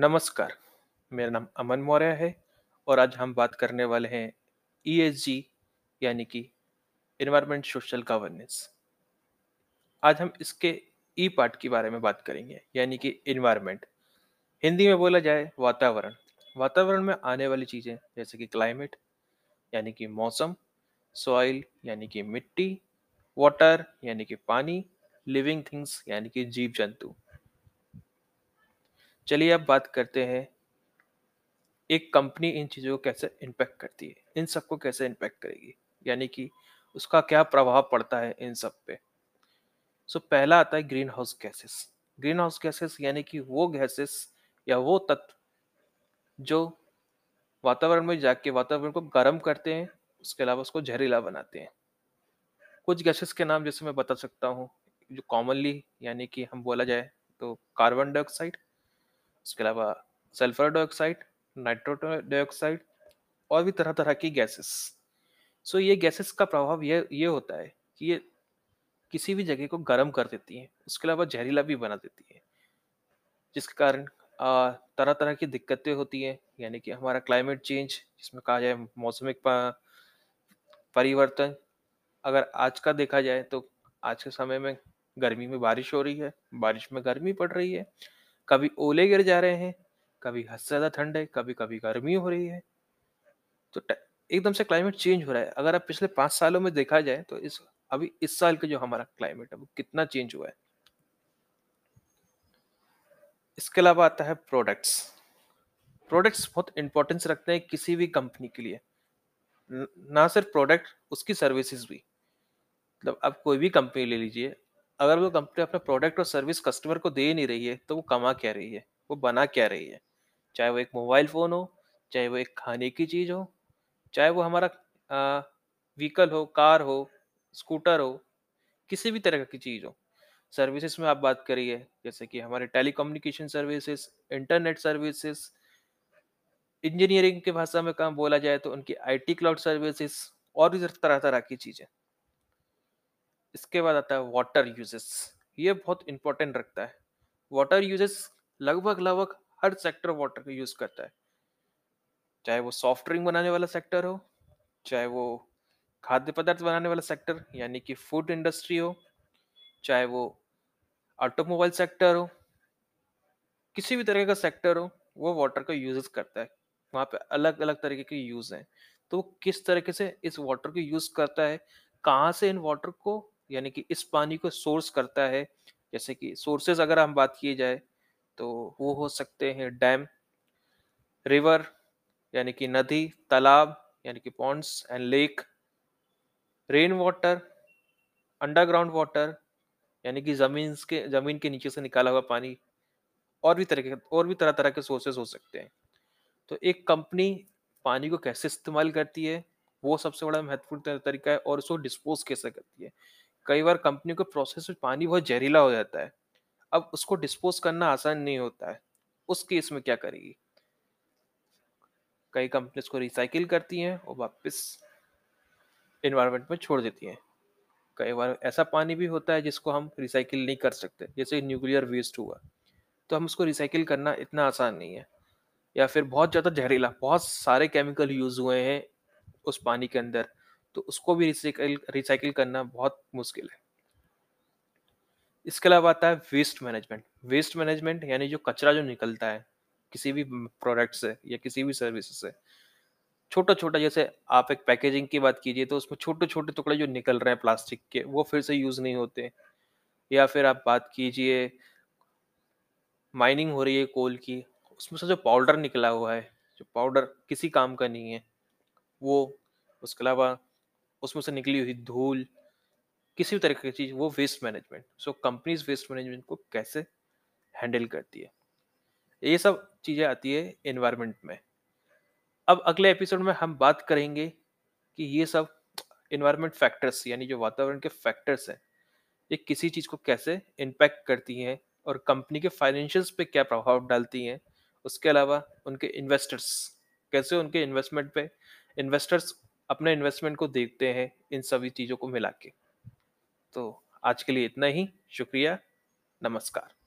नमस्कार, मेरा नाम अमन मौर्य है और आज हम बात करने वाले हैं ईएसजी यानी कि एनवायरनमेंट सोशल गवर्नेंस। आज हम इसके ई पार्ट के बारे में बात करेंगे यानी कि एनवायरनमेंट। हिंदी में बोला जाए वातावरण। वातावरण में आने वाली चीज़ें जैसे कि क्लाइमेट यानी कि मौसम, सॉइल यानी कि मिट्टी, वाटर यानी कि पानी, लिविंग थिंग्स यानी कि जीव-जंतु। चलिए अब बात करते हैं एक कंपनी इन चीज़ों को कैसे इम्पैक्ट करती है इन सबको कैसे इम्पैक्ट करेगी यानी कि उसका क्या प्रभाव पड़ता है इन सब पे। सो so, पहला आता है greenhouse gases greenhouse gases यानी कि वो गैसेस या वो तत्व जो वातावरण में जाके वातावरण को गर्म करते हैं उसके अलावा उसको जहरीला बनाते हैं। कुछ गैसेस के नाम जैसे मैं बता सकता हूँ जो कॉमनली यानी कि हम बोला जाए तो कार्बन डाइऑक्साइड इसके अलावा सल्फ़र डाइऑक्साइड नाइट्रो डाइऑक्साइड और भी तरह तरह की गैसेस। सो ये गैसेस का प्रभाव ये ये होता है कि ये किसी भी जगह को गर्म कर देती हैं, उसके अलावा जहरीला भी बना देती है। जिसके कारण तरह तरह की दिक्कतें होती हैं, यानी कि हमारा क्लाइमेट चेंज जिसमें कहा जाए मौसमिक परिवर्तन, अगर आज का देखा जाए तो आज के समय में गर्मी में बारिश हो रही है, बारिश में गर्मी पड़ रही है कभी ओले गिर जा रहे हैं, कभी हद से ज़्यादा ठंड है, कभी कभी गर्मी हो रही है। तो एकदम से क्लाइमेट चेंज हो रहा है। अगर आप पिछले पाँच सालों में देखा जाए तो इस, अभी इस साल का जो हमारा क्लाइमेट है, वो कितना चेंज हुआ है। इसके अलावा आता है प्रोडक्ट्स प्रोडक्ट्स बहुत इंपॉर्टेंस रखते हैं किसी भी कंपनी के लिए। ना सिर्फ़ प्रोडक्ट उसकी सर्विसेज़ भी। मतलब आप कोई भी कंपनी ले लीजिए अगर वो कंपनी अपना प्रोडक्ट और सर्विस कस्टमर को दे नहीं रही है तो वो कमा क्या रही है? वो बना क्या रही है? चाहे वो एक मोबाइल फ़ोन हो, चाहे वो एक खाने की चीज़ हो, चाहे वो हमारा व्हीकल हो कार हो स्कूटर हो, किसी भी तरह की चीज़ हो। सर्विसेज़ में आप बात करिए, जैसे कि हमारे telecommunication services internet services engineering की भाषा में काम बोला जाए तो उनकी आईटी क्लाउड सर्विसेज़ और भी तरह तरह की चीज़ें। इसके बाद आता है वाटर यूजेस ये बहुत इंपॉर्टेंट रखता है। वाटर यूजेस लगभग लगभग हर सेक्टर वाटर का यूज़ करता है। चाहे वो सॉफ्ट ड्रिंक बनाने वाला सेक्टर हो, चाहे वो खाद्य पदार्थ बनाने वाला सेक्टर यानी कि फ़ूड इंडस्ट्री हो, चाहे वो ऑटोमोबाइल सेक्टर हो, किसी भी तरह का सेक्टर हो, वो वाटर का यूजेस करता है। वहाँ पे अलग अलग तरीके के यूज़ हैं। तो किस तरीके से इस वाटर को यूज़ करता है? कहाँ से इन वाटर को यानी कि इस पानी को सोर्स करता है। जैसे कि सोर्सेज अगर हम बात की जाए तो वो हो सकते हैं डैम, रिवर, यानी कि नदी, तालाब, यानी कि ponds and lake rain water underground water यानी कि ज़मीन के ज़मीन के नीचे से निकाला हुआ पानी, और भी तरह के, और भी तरह तरह के सोर्सेज हो सकते हैं। तो एक कंपनी पानी को कैसे इस्तेमाल करती है, वो सबसे बड़ा महत्वपूर्ण तरीका है और उसको डिस्पोज कैसे करती है। कई बार कंपनी के प्रोसेस में पानी बहुत जहरीला हो जाता है। अब उसको डिस्पोज करना आसान नहीं होता है। उस केस में क्या करेगी? कई कंपनी उसको रिसाइकिल करती हैं और वापस इन्वायरमेंट में छोड़ देती हैं। कई बार ऐसा पानी भी होता है जिसको हम रिसाइकिल नहीं कर सकते, जैसे न्यूक्लियर वेस्ट हुआ। तो हम उसको रिसाइकिल करना इतना आसान नहीं है। या फिर बहुत ज़्यादा जहरीला, बहुत सारे केमिकल यूज़ हुए हैं उस पानी के अंदर। तो उसको भी रिसाइकिल रिसाइकिल करना बहुत मुश्किल है। इसके अलावा आता है वेस्ट मैनेजमेंट वेस्ट मैनेजमेंट यानी जो कचरा जो निकलता है, किसी भी प्रोडक्ट से या किसी भी सर्विस से छोटा छोटा जैसे आप एक पैकेजिंग की बात कीजिए तो उसमें छोटे छोटे टुकड़े जो निकल रहे हैं प्लास्टिक के, वो फिर से यूज़ नहीं होते। या फिर आप बात कीजिए माइनिंग हो रही है कोल की, उसमें से जो पाउडर निकला हुआ है, जो पाउडर किसी काम का नहीं है, वो उसके अलावा उसमें से निकली हुई धूल, किसी भी तरह की चीज़, वो waste management so companies waste management को कैसे हैंडल करती है? ये सब चीज़ें आती है इन्वायरमेंट में। अब अगले एपिसोड में हम बात करेंगे कि ये सब इन्वायरमेंट फैक्टर्स यानी जो वातावरण के फैक्टर्स हैं, ये किसी चीज़ को कैसे इम्पैक्ट करती हैं और कंपनी के फाइनेंशियल्स पे क्या प्रभाव डालती हैं, उसके अलावा उनके इन्वेस्टर्स कैसे उनके इन्वेस्टमेंट पे इन्वेस्टर्स अपने इन्वेस्टमेंट को देखते हैं इन सभी चीज़ों को मिला के। तो आज के लिए इतना ही। शुक्रिया। नमस्कार।